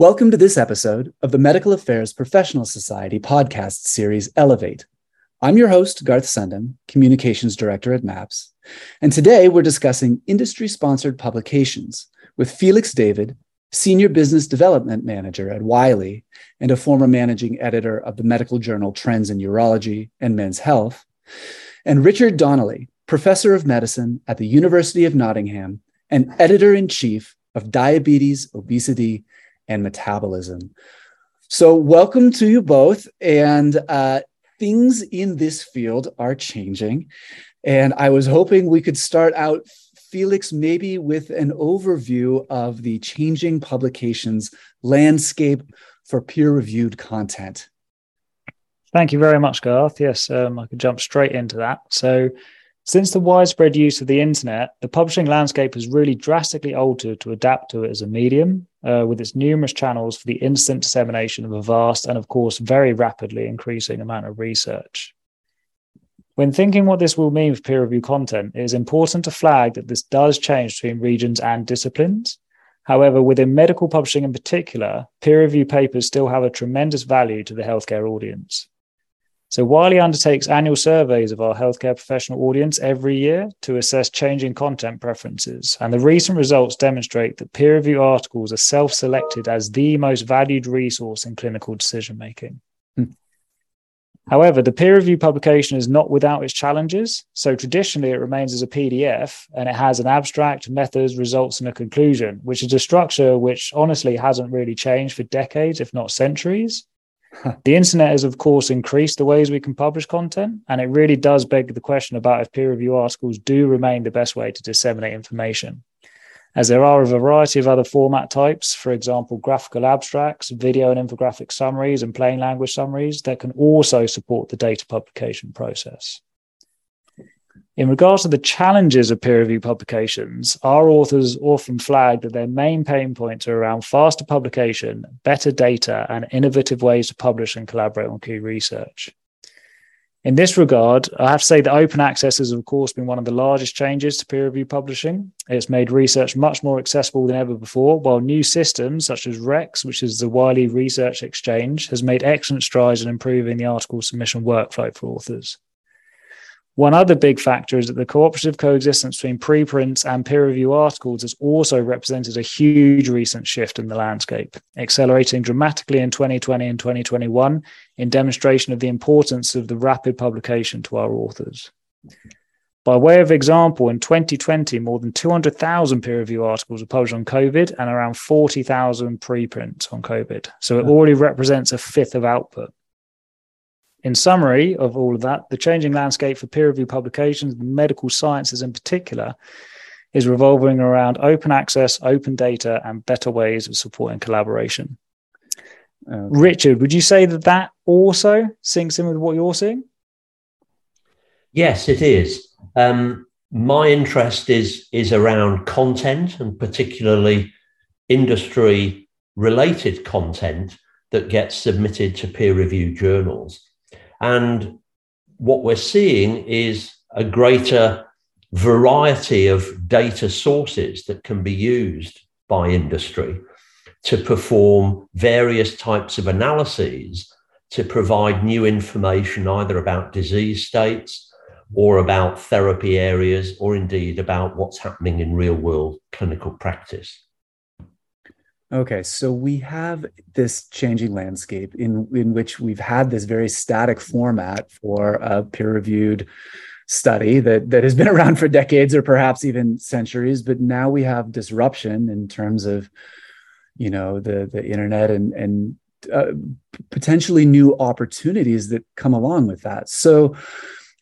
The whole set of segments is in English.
Welcome to this episode of the Medical Affairs Professional Society podcast series Elevate. I'm your host, Garth Sundem, Communications Director at MAPS. And today we're discussing industry sponsored publications with Felix David, Senior Business Development Manager at Wiley and a former managing editor of the medical journal Trends in Urology and Men's Health, and Richard Donnelly, Professor of Medicine at the University of Nottingham and Editor in Chief of Diabetes, Obesity, and metabolism. So, welcome to you both. And uh, things in this field are changing. And I was hoping we could start out, Felix, maybe with an overview of the changing publications landscape for peer reviewed content. Thank you very much, Garth. Yes, um, I could jump straight into that. So, since the widespread use of the internet, the publishing landscape has really drastically altered to adapt to it as a medium, uh, with its numerous channels for the instant dissemination of a vast and, of course, very rapidly increasing amount of research. When thinking what this will mean for peer review content, it is important to flag that this does change between regions and disciplines. However, within medical publishing in particular, peer review papers still have a tremendous value to the healthcare audience. So Wiley undertakes annual surveys of our healthcare professional audience every year to assess changing content preferences. And the recent results demonstrate that peer review articles are self selected as the most valued resource in clinical decision making. Hmm. However, the peer review publication is not without its challenges. So traditionally, it remains as a PDF and it has an abstract, methods, results, and a conclusion, which is a structure which honestly hasn't really changed for decades, if not centuries the internet has, of course, increased the ways we can publish content, and it really does beg the question about if peer review articles do remain the best way to disseminate information. As there are a variety of other format types, for example, graphical abstracts, video and infographic summaries, and plain language summaries that can also support the data publication process. In regards to the challenges of peer review publications, our authors often flag that their main pain points are around faster publication, better data, and innovative ways to publish and collaborate on key research. In this regard, I have to say that open access has, of course, been one of the largest changes to peer review publishing. It's made research much more accessible than ever before, while new systems such as REX, which is the Wiley Research Exchange, has made excellent strides in improving the article submission workflow for authors. One other big factor is that the cooperative coexistence between preprints and peer review articles has also represented a huge recent shift in the landscape, accelerating dramatically in 2020 and 2021 in demonstration of the importance of the rapid publication to our authors. By way of example, in 2020, more than 200,000 peer review articles were published on COVID and around 40,000 preprints on COVID. So it already represents a fifth of output. In summary of all of that, the changing landscape for peer reviewed publications, medical sciences in particular, is revolving around open access, open data, and better ways of supporting collaboration. Okay. Richard, would you say that that also syncs in with what you're seeing? Yes, it is. Um, my interest is is around content and particularly industry related content that gets submitted to peer reviewed journals. And what we're seeing is a greater variety of data sources that can be used by industry to perform various types of analyses to provide new information either about disease states or about therapy areas or indeed about what's happening in real world clinical practice. Okay, so we have this changing landscape in, in which we've had this very static format for a peer reviewed study that, that has been around for decades or perhaps even centuries, but now we have disruption in terms of, you know, the, the internet and, and uh, potentially new opportunities that come along with that. So,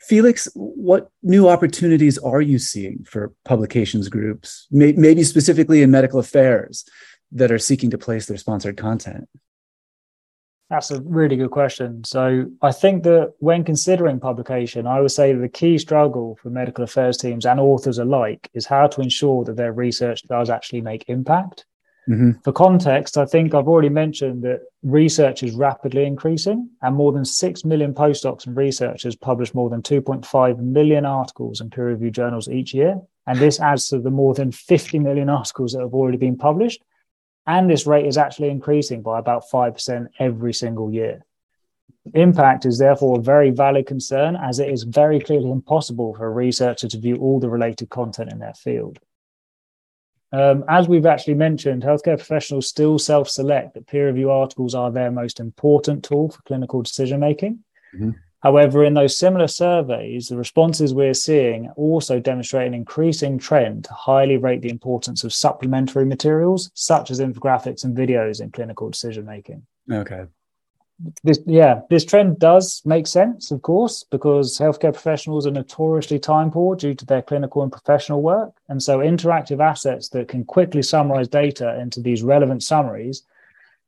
Felix, what new opportunities are you seeing for publications groups, maybe specifically in medical affairs? That are seeking to place their sponsored content? That's a really good question. So, I think that when considering publication, I would say the key struggle for medical affairs teams and authors alike is how to ensure that their research does actually make impact. Mm-hmm. For context, I think I've already mentioned that research is rapidly increasing, and more than 6 million postdocs and researchers publish more than 2.5 million articles in peer reviewed journals each year. And this adds to the more than 50 million articles that have already been published And this rate is actually increasing by about 5% every single year. Impact is therefore a very valid concern as it is very clearly impossible for a researcher to view all the related content in their field. Um, as we've actually mentioned, healthcare professionals still self select that peer review articles are their most important tool for clinical decision making. Mm-hmm. However, in those similar surveys, the responses we're seeing also demonstrate an increasing trend to highly rate the importance of supplementary materials, such as infographics and videos in clinical decision making. Okay this yeah this trend does make sense of course because healthcare professionals are notoriously time poor due to their clinical and professional work and so interactive assets that can quickly summarize data into these relevant summaries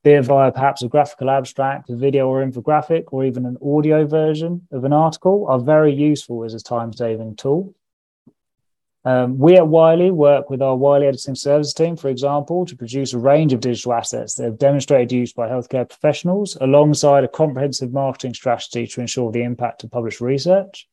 be it via perhaps a graphical abstract a video or infographic or even an audio version of an article are very useful as a time saving tool um, we at Wiley work with our Wiley editing service team, for example, to produce a range of digital assets that have demonstrated use by healthcare professionals alongside a comprehensive marketing strategy to ensure the impact of published research.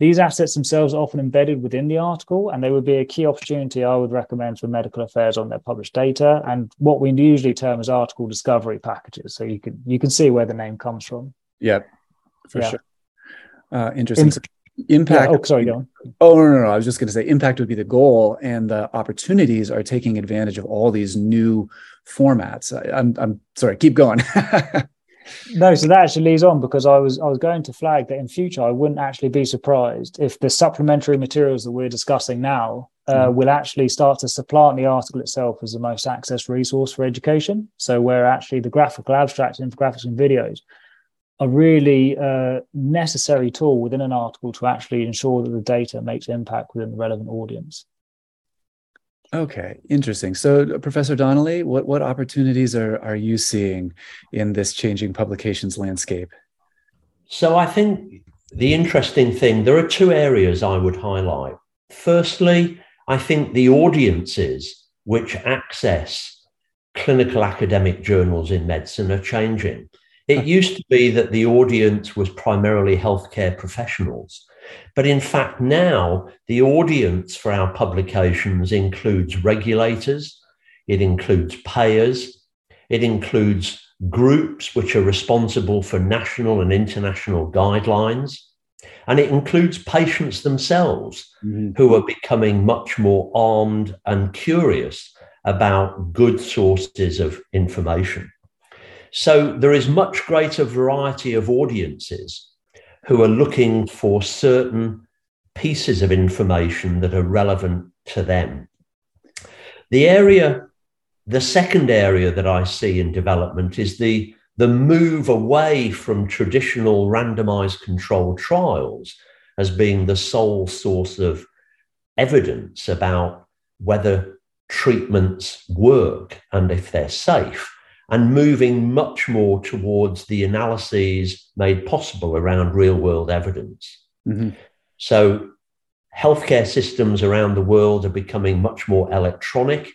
These assets themselves are often embedded within the article, and they would be a key opportunity I would recommend for medical affairs on their published data and what we usually term as article discovery packages. So you can you can see where the name comes from. Yeah, for yeah. sure. Uh, interesting. In- impact yeah. oh sorry go on. oh no, no no i was just going to say impact would be the goal and the opportunities are taking advantage of all these new formats I, am I'm, I'm sorry keep going no so that actually leads on because i was i was going to flag that in future i wouldn't actually be surprised if the supplementary materials that we're discussing now uh, mm. will actually start to supplant the article itself as the most accessed resource for education so where actually the graphical abstracts infographics and videos a really uh, necessary tool within an article to actually ensure that the data makes impact within the relevant audience. Okay, interesting. So, uh, Professor Donnelly, what, what opportunities are, are you seeing in this changing publications landscape? So, I think the interesting thing, there are two areas I would highlight. Firstly, I think the audiences which access clinical academic journals in medicine are changing. It uh-huh. used to be that the audience was primarily healthcare professionals. But in fact, now the audience for our publications includes regulators, it includes payers, it includes groups which are responsible for national and international guidelines, and it includes patients themselves mm-hmm. who are becoming much more armed and curious about good sources of information. So there is much greater variety of audiences who are looking for certain pieces of information that are relevant to them. The area, the second area that I see in development is the, the move away from traditional randomized controlled trials as being the sole source of evidence about whether treatments work and if they're safe and moving much more towards the analyses made possible around real world evidence. Mm-hmm. So, healthcare systems around the world are becoming much more electronic.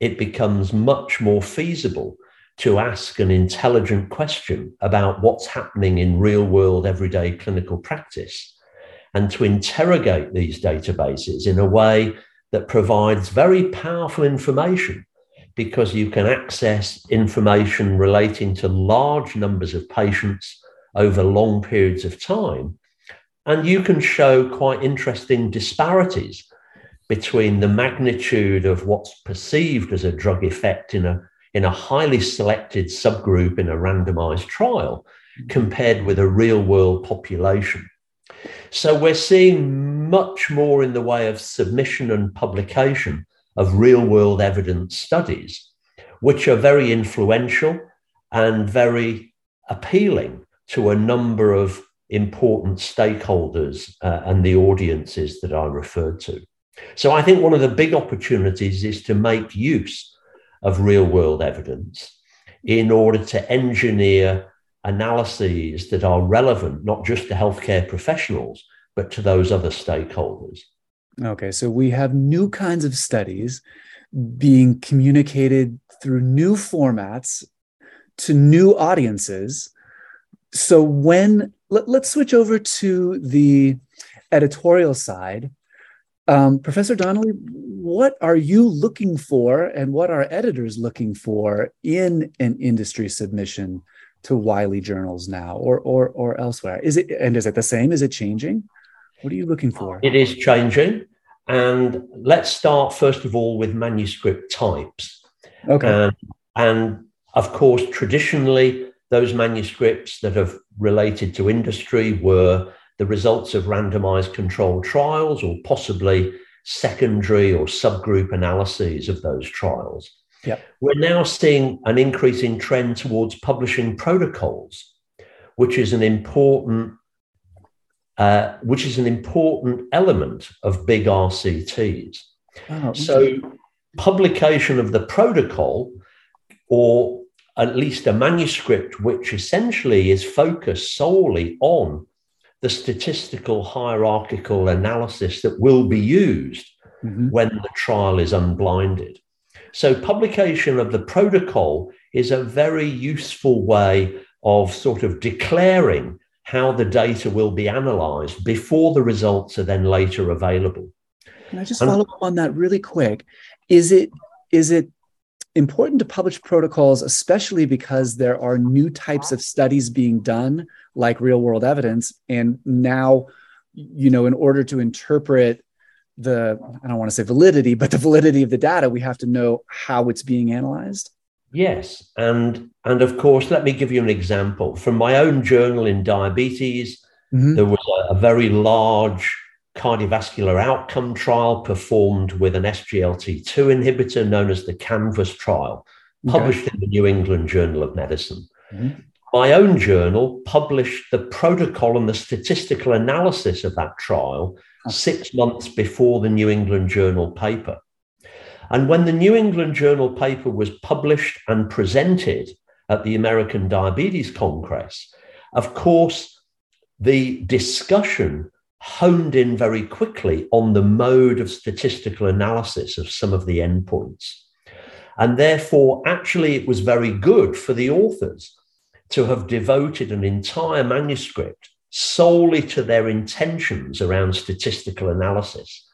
It becomes much more feasible to ask an intelligent question about what's happening in real world, everyday clinical practice and to interrogate these databases in a way that provides very powerful information because you can access information relating to large numbers of patients over long periods of time. And you can show quite interesting disparities between the magnitude of what's perceived as a drug effect in a, in a highly selected subgroup in a randomized trial compared with a real world population. So we're seeing much more in the way of submission and publication of real world evidence studies, which are very influential and very appealing to a number of important stakeholders uh, and the audiences that I referred to. So I think one of the big opportunities is to make use of real world evidence in order to engineer analyses that are relevant not just to healthcare professionals, but to those other stakeholders. Okay, so we have new kinds of studies being communicated through new formats to new audiences. So when let, us switch over to the editorial side. Um, Professor Donnelly, what are you looking for and what are editors looking for in an industry submission to Wiley journals now or, or, or elsewhere? Is it, and is it the same? Is it changing? What are you looking for? It is changing. And let's start, first of all, with manuscript types. Okay. Um, and of course, traditionally, those manuscripts that have related to industry were the results of randomized controlled trials or possibly secondary or subgroup analyses of those trials. Yep. We're now seeing an increasing trend towards publishing protocols, which is an important uh, which is an important element of big RCTs. Oh. So, publication of the protocol, or at least a manuscript which essentially is focused solely on the statistical hierarchical analysis that will be used mm-hmm. when the trial is unblinded. So, publication of the protocol is a very useful way of sort of declaring how the data will be analyzed before the results are then later available. Can I just follow up on that really quick? Is it is it important to publish protocols, especially because there are new types of studies being done, like real world evidence, and now, you know, in order to interpret the I don't want to say validity, but the validity of the data, we have to know how it's being analyzed. Yes, and and of course, let me give you an example from my own journal in diabetes. Mm-hmm. There was a, a, very large cardiovascular outcome trial performed with an SGLT2 inhibitor known as the Canvas trial, published okay. in the New England Journal of Medicine. Mm-hmm. My own journal published the protocol and the statistical analysis of that trial six months before the New England Journal paper. And when the New England Journal paper was published and presented at the American Diabetes Congress, of course, the discussion honed in very quickly on the mode of statistical analysis of some of the endpoints. And therefore, actually, it was very good for the authors to have devoted an entire manuscript solely to their intentions around statistical analysis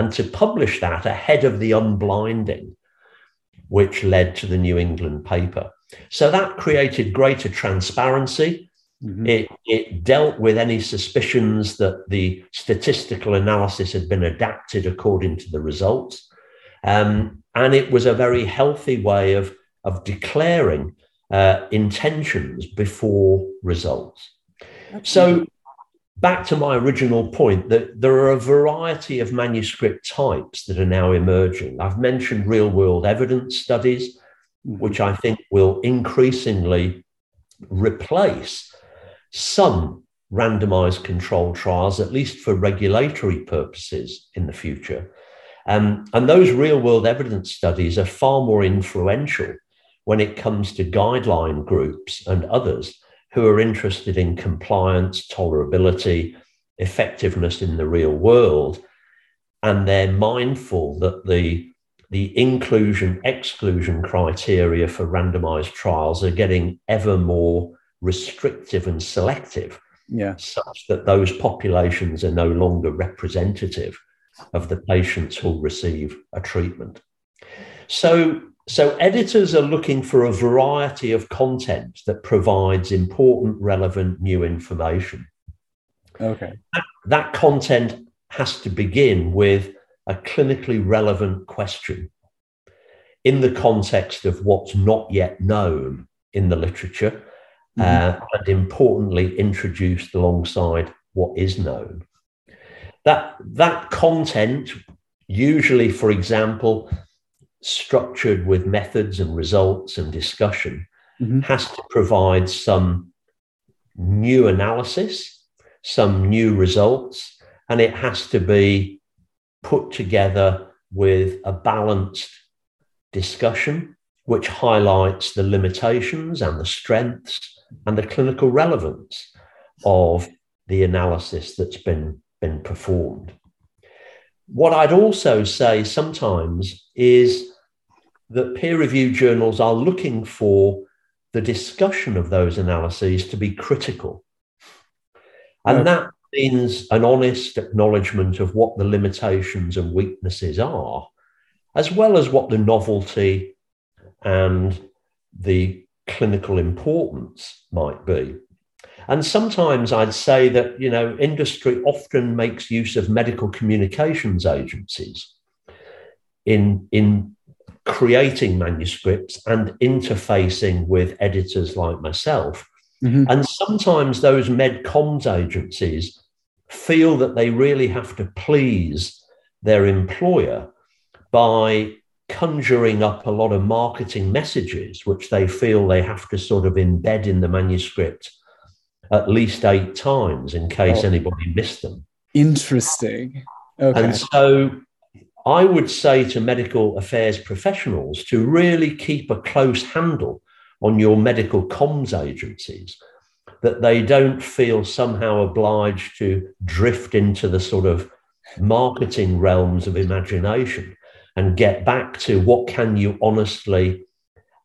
and to publish that ahead of the unblinding, which led to the New England paper. So that created greater transparency. Mm-hmm. It, it dealt with any suspicions that the statistical analysis had been adapted according to the results. Um, and it was a very healthy way of, of declaring uh, intentions before results. So back to my original point that there are a variety of manuscript types that are now emerging. I've mentioned real world evidence studies, mm-hmm. which I think will increasingly replace some randomized controlled trials, at least for regulatory purposes in the future. Um, and those real world evidence studies are far more influential when it comes to guideline groups and others who are interested in compliance, tolerability, effectiveness in the real world. And they're mindful that the, the inclusion exclusion criteria for randomized trials are getting ever more restrictive and selective, yeah. such that those populations are no longer representative of the patients who'll receive a treatment. So so editors are looking for a variety of content that provides important, relevant new information. Okay. That, that content has to begin with a clinically relevant question in the context of what's not yet known in the literature, mm-hmm. uh, and importantly, introduced alongside what is known. That, that content, usually, for example, structured with methods and results and discussion, mm-hmm. has to provide some new analysis, some new results, and it has to be put together with a balanced discussion which highlights the limitations and the strengths and the clinical relevance of the analysis that's been, been performed. What I'd also say sometimes is that peer reviewed journals are looking for the discussion of those analyses to be critical. And that, means an honest acknowledgement of what the limitations and weaknesses are, as well as what the novelty and the clinical importance might be. And sometimes I'd say that, you know, industry often makes use of medical communications agencies in, in creating manuscripts and interfacing with editors like myself. Mm-hmm. And sometimes those med medcoms agencies feel that they really have to please their employer by conjuring up a lot of marketing messages, which they feel they have to sort of embed in the manuscript at least eight times in case oh. anybody missed them. Interesting. Okay. And so I would say to medical affairs professionals to really keep a close handle on your medical comms agencies, that they don't feel somehow obliged to drift into the sort of marketing realms of imagination and get back to what can you honestly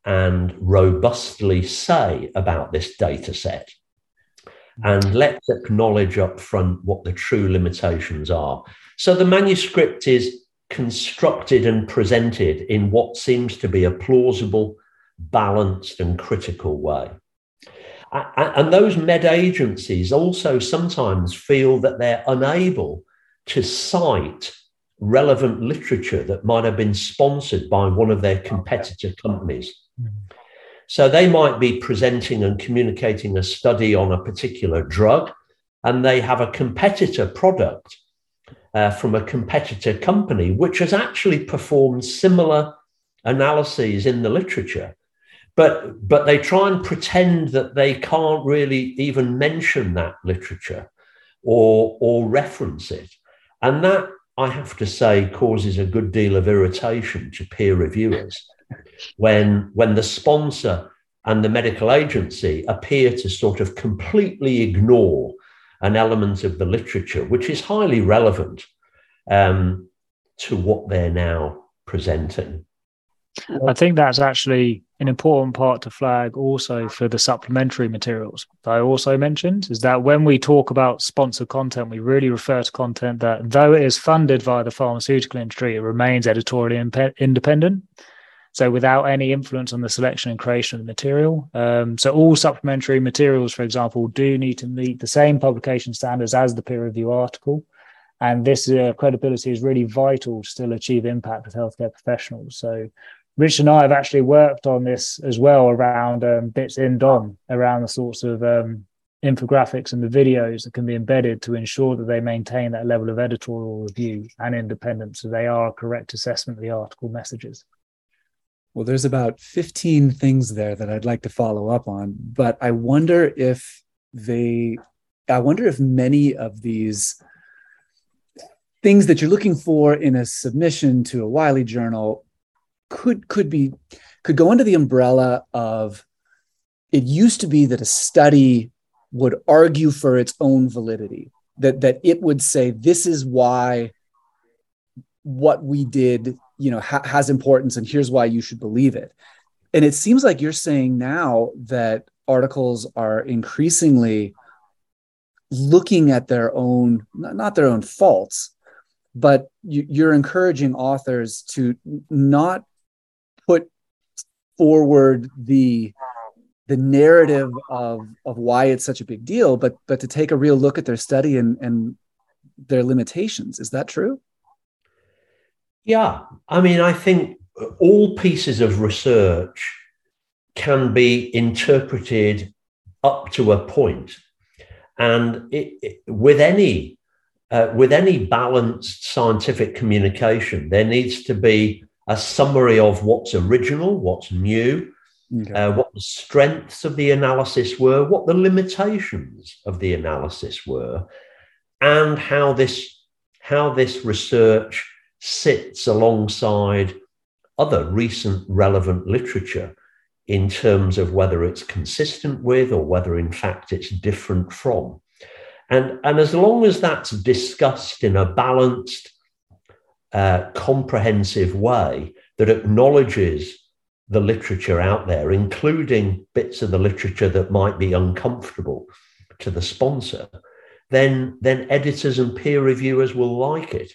and robustly say about this data set and let's acknowledge up front what the true limitations are so the manuscript is constructed and presented in what seems to be a plausible, balanced, and critical way. And those med agencies also sometimes feel that they're unable to cite relevant literature that might have been sponsored by one of their competitor companies. Mm-hmm. So they might be presenting and communicating a study on a particular drug, and they have a competitor product uh, from a competitor company, which has actually performed similar analyses in the literature. But, but they try and pretend that they can't really even mention that literature or, or reference it. And that, I have to say, causes a good deal of irritation to peer reviewers when, when the sponsor and the medical agency appear to sort of completely ignore an element of the literature, which is highly relevant um, to what they're now presenting. I think that's actually an important part to flag also for the supplementary materials that I also mentioned is that when we talk about sponsored content, we really refer to content that, though it is funded via the pharmaceutical industry, it remains editorially independent. So without any influence on the selection and creation of the material. Um, so all supplementary materials, for example, do need to meet the same publication standards as the peer review article. And this uh, credibility is really vital to still achieve impact with healthcare professionals. So Rich and I have actually worked on this as well around um, bits in DOM, around the sorts of um, infographics and the videos that can be embedded to ensure that they maintain that level of editorial review and independence so they are a correct assessment of the article messages. Well, there's about 15 things there that I'd like to follow up on, but I wonder if they, I wonder if many of these things that you're looking for in a submission to a Wiley journal could could be could go under the umbrella of it used to be that a study would argue for its own validity that that it would say this is why what we did you know ha- has importance and here's why you should believe it. And it seems like you're saying now that articles are increasingly looking at their own not their own faults but you, are encouraging authors to not put forward the the narrative of of why it's such a big deal but but to take a real look at their study and and their limitations. Is that true yeah, I mean, I think all pieces of research can be interpreted up to a point, and it, it, with any uh, with any balanced scientific communication, there needs to be a summary of what's original, what's new, okay. uh, what the strengths of the analysis were, what the limitations of the analysis were, and how this how this research sits alongside other recent relevant literature in terms of whether it's consistent with or whether in fact it's different from. And, and as long as that's discussed in a balanced, uh, comprehensive way that acknowledges the literature out there, including bits of the literature that might be uncomfortable to the sponsor, then, then editors and peer reviewers will like it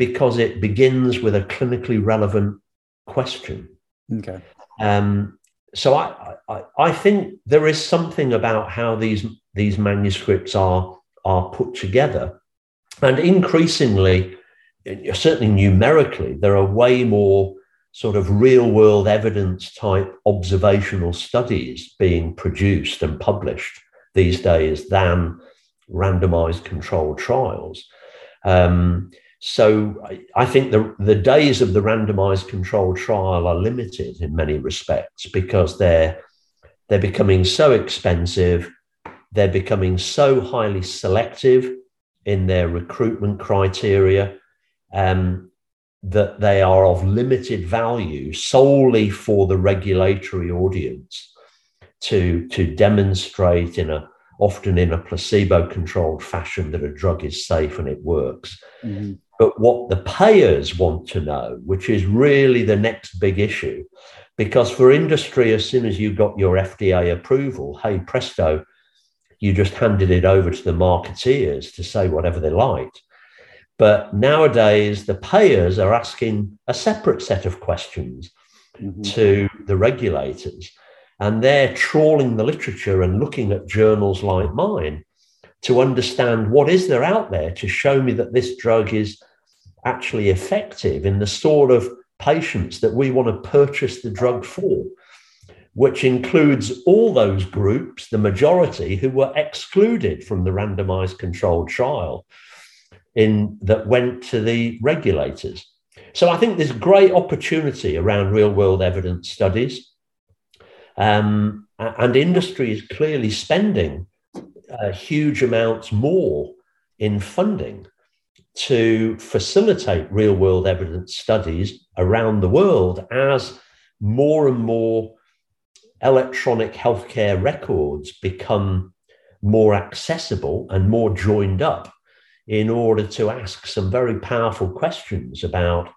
because it begins with a clinically relevant question. Okay. Um, so I, I, I think there is something about how these these manuscripts are are put together, and increasingly, certainly numerically, there are way more sort of real world evidence type observational studies being produced and published these days than randomized controlled trials. Um, so I think the, the days of the randomized controlled trial are limited in many respects because they're they're becoming so expensive, they're becoming so highly selective in their recruitment criteria um, that they are of limited value solely for the regulatory audience to, to demonstrate in a often in a placebo controlled fashion that a drug is safe and it works. Mm-hmm. But what the payers want to know, which is really the next big issue, because for industry, as soon as you got your FDA approval, hey, presto, you just handed it over to the marketeers to say whatever they liked. But nowadays, the payers are asking a separate set of questions mm-hmm. to the regulators, and they're trawling the literature and looking at journals like mine to understand what is there out there to show me that this drug is actually effective in the sort of patients that we want to purchase the drug for, which includes all those groups, the majority who were excluded from the randomized controlled trial in that went to the regulators. So I think there's great opportunity around real world evidence studies. Um, and industry is clearly spending uh, huge amounts more in funding to facilitate real world evidence studies around the world as more and more electronic healthcare records become more accessible and more joined up in order to ask some very powerful questions about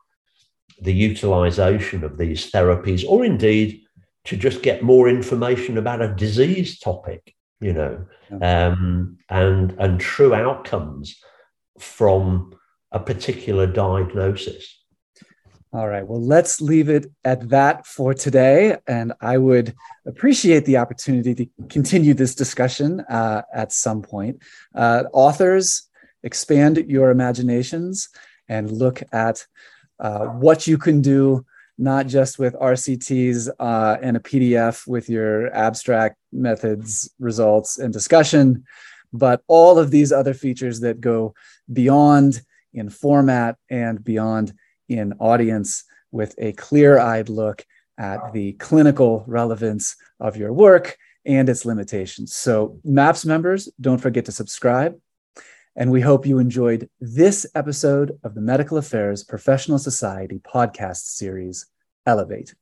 the utilization of these therapies, or indeed to just get more information about a disease topic, you know, um, and, and true outcomes from a particular diagnosis. All right. Well, let's leave it at that for today. And I would appreciate the opportunity to continue this discussion uh, at some point. Uh, authors, expand your imaginations and look at uh, what you can do, not just with RCTs uh, and a PDF with your abstract methods, results, and discussion, but all of these other features that go beyond in format and beyond in audience with a clear eyed look at the clinical relevance of your work and its limitations. So, MAPS members, don't forget to subscribe. And we hope you enjoyed this episode of the Medical Affairs Professional Society podcast series, Elevate.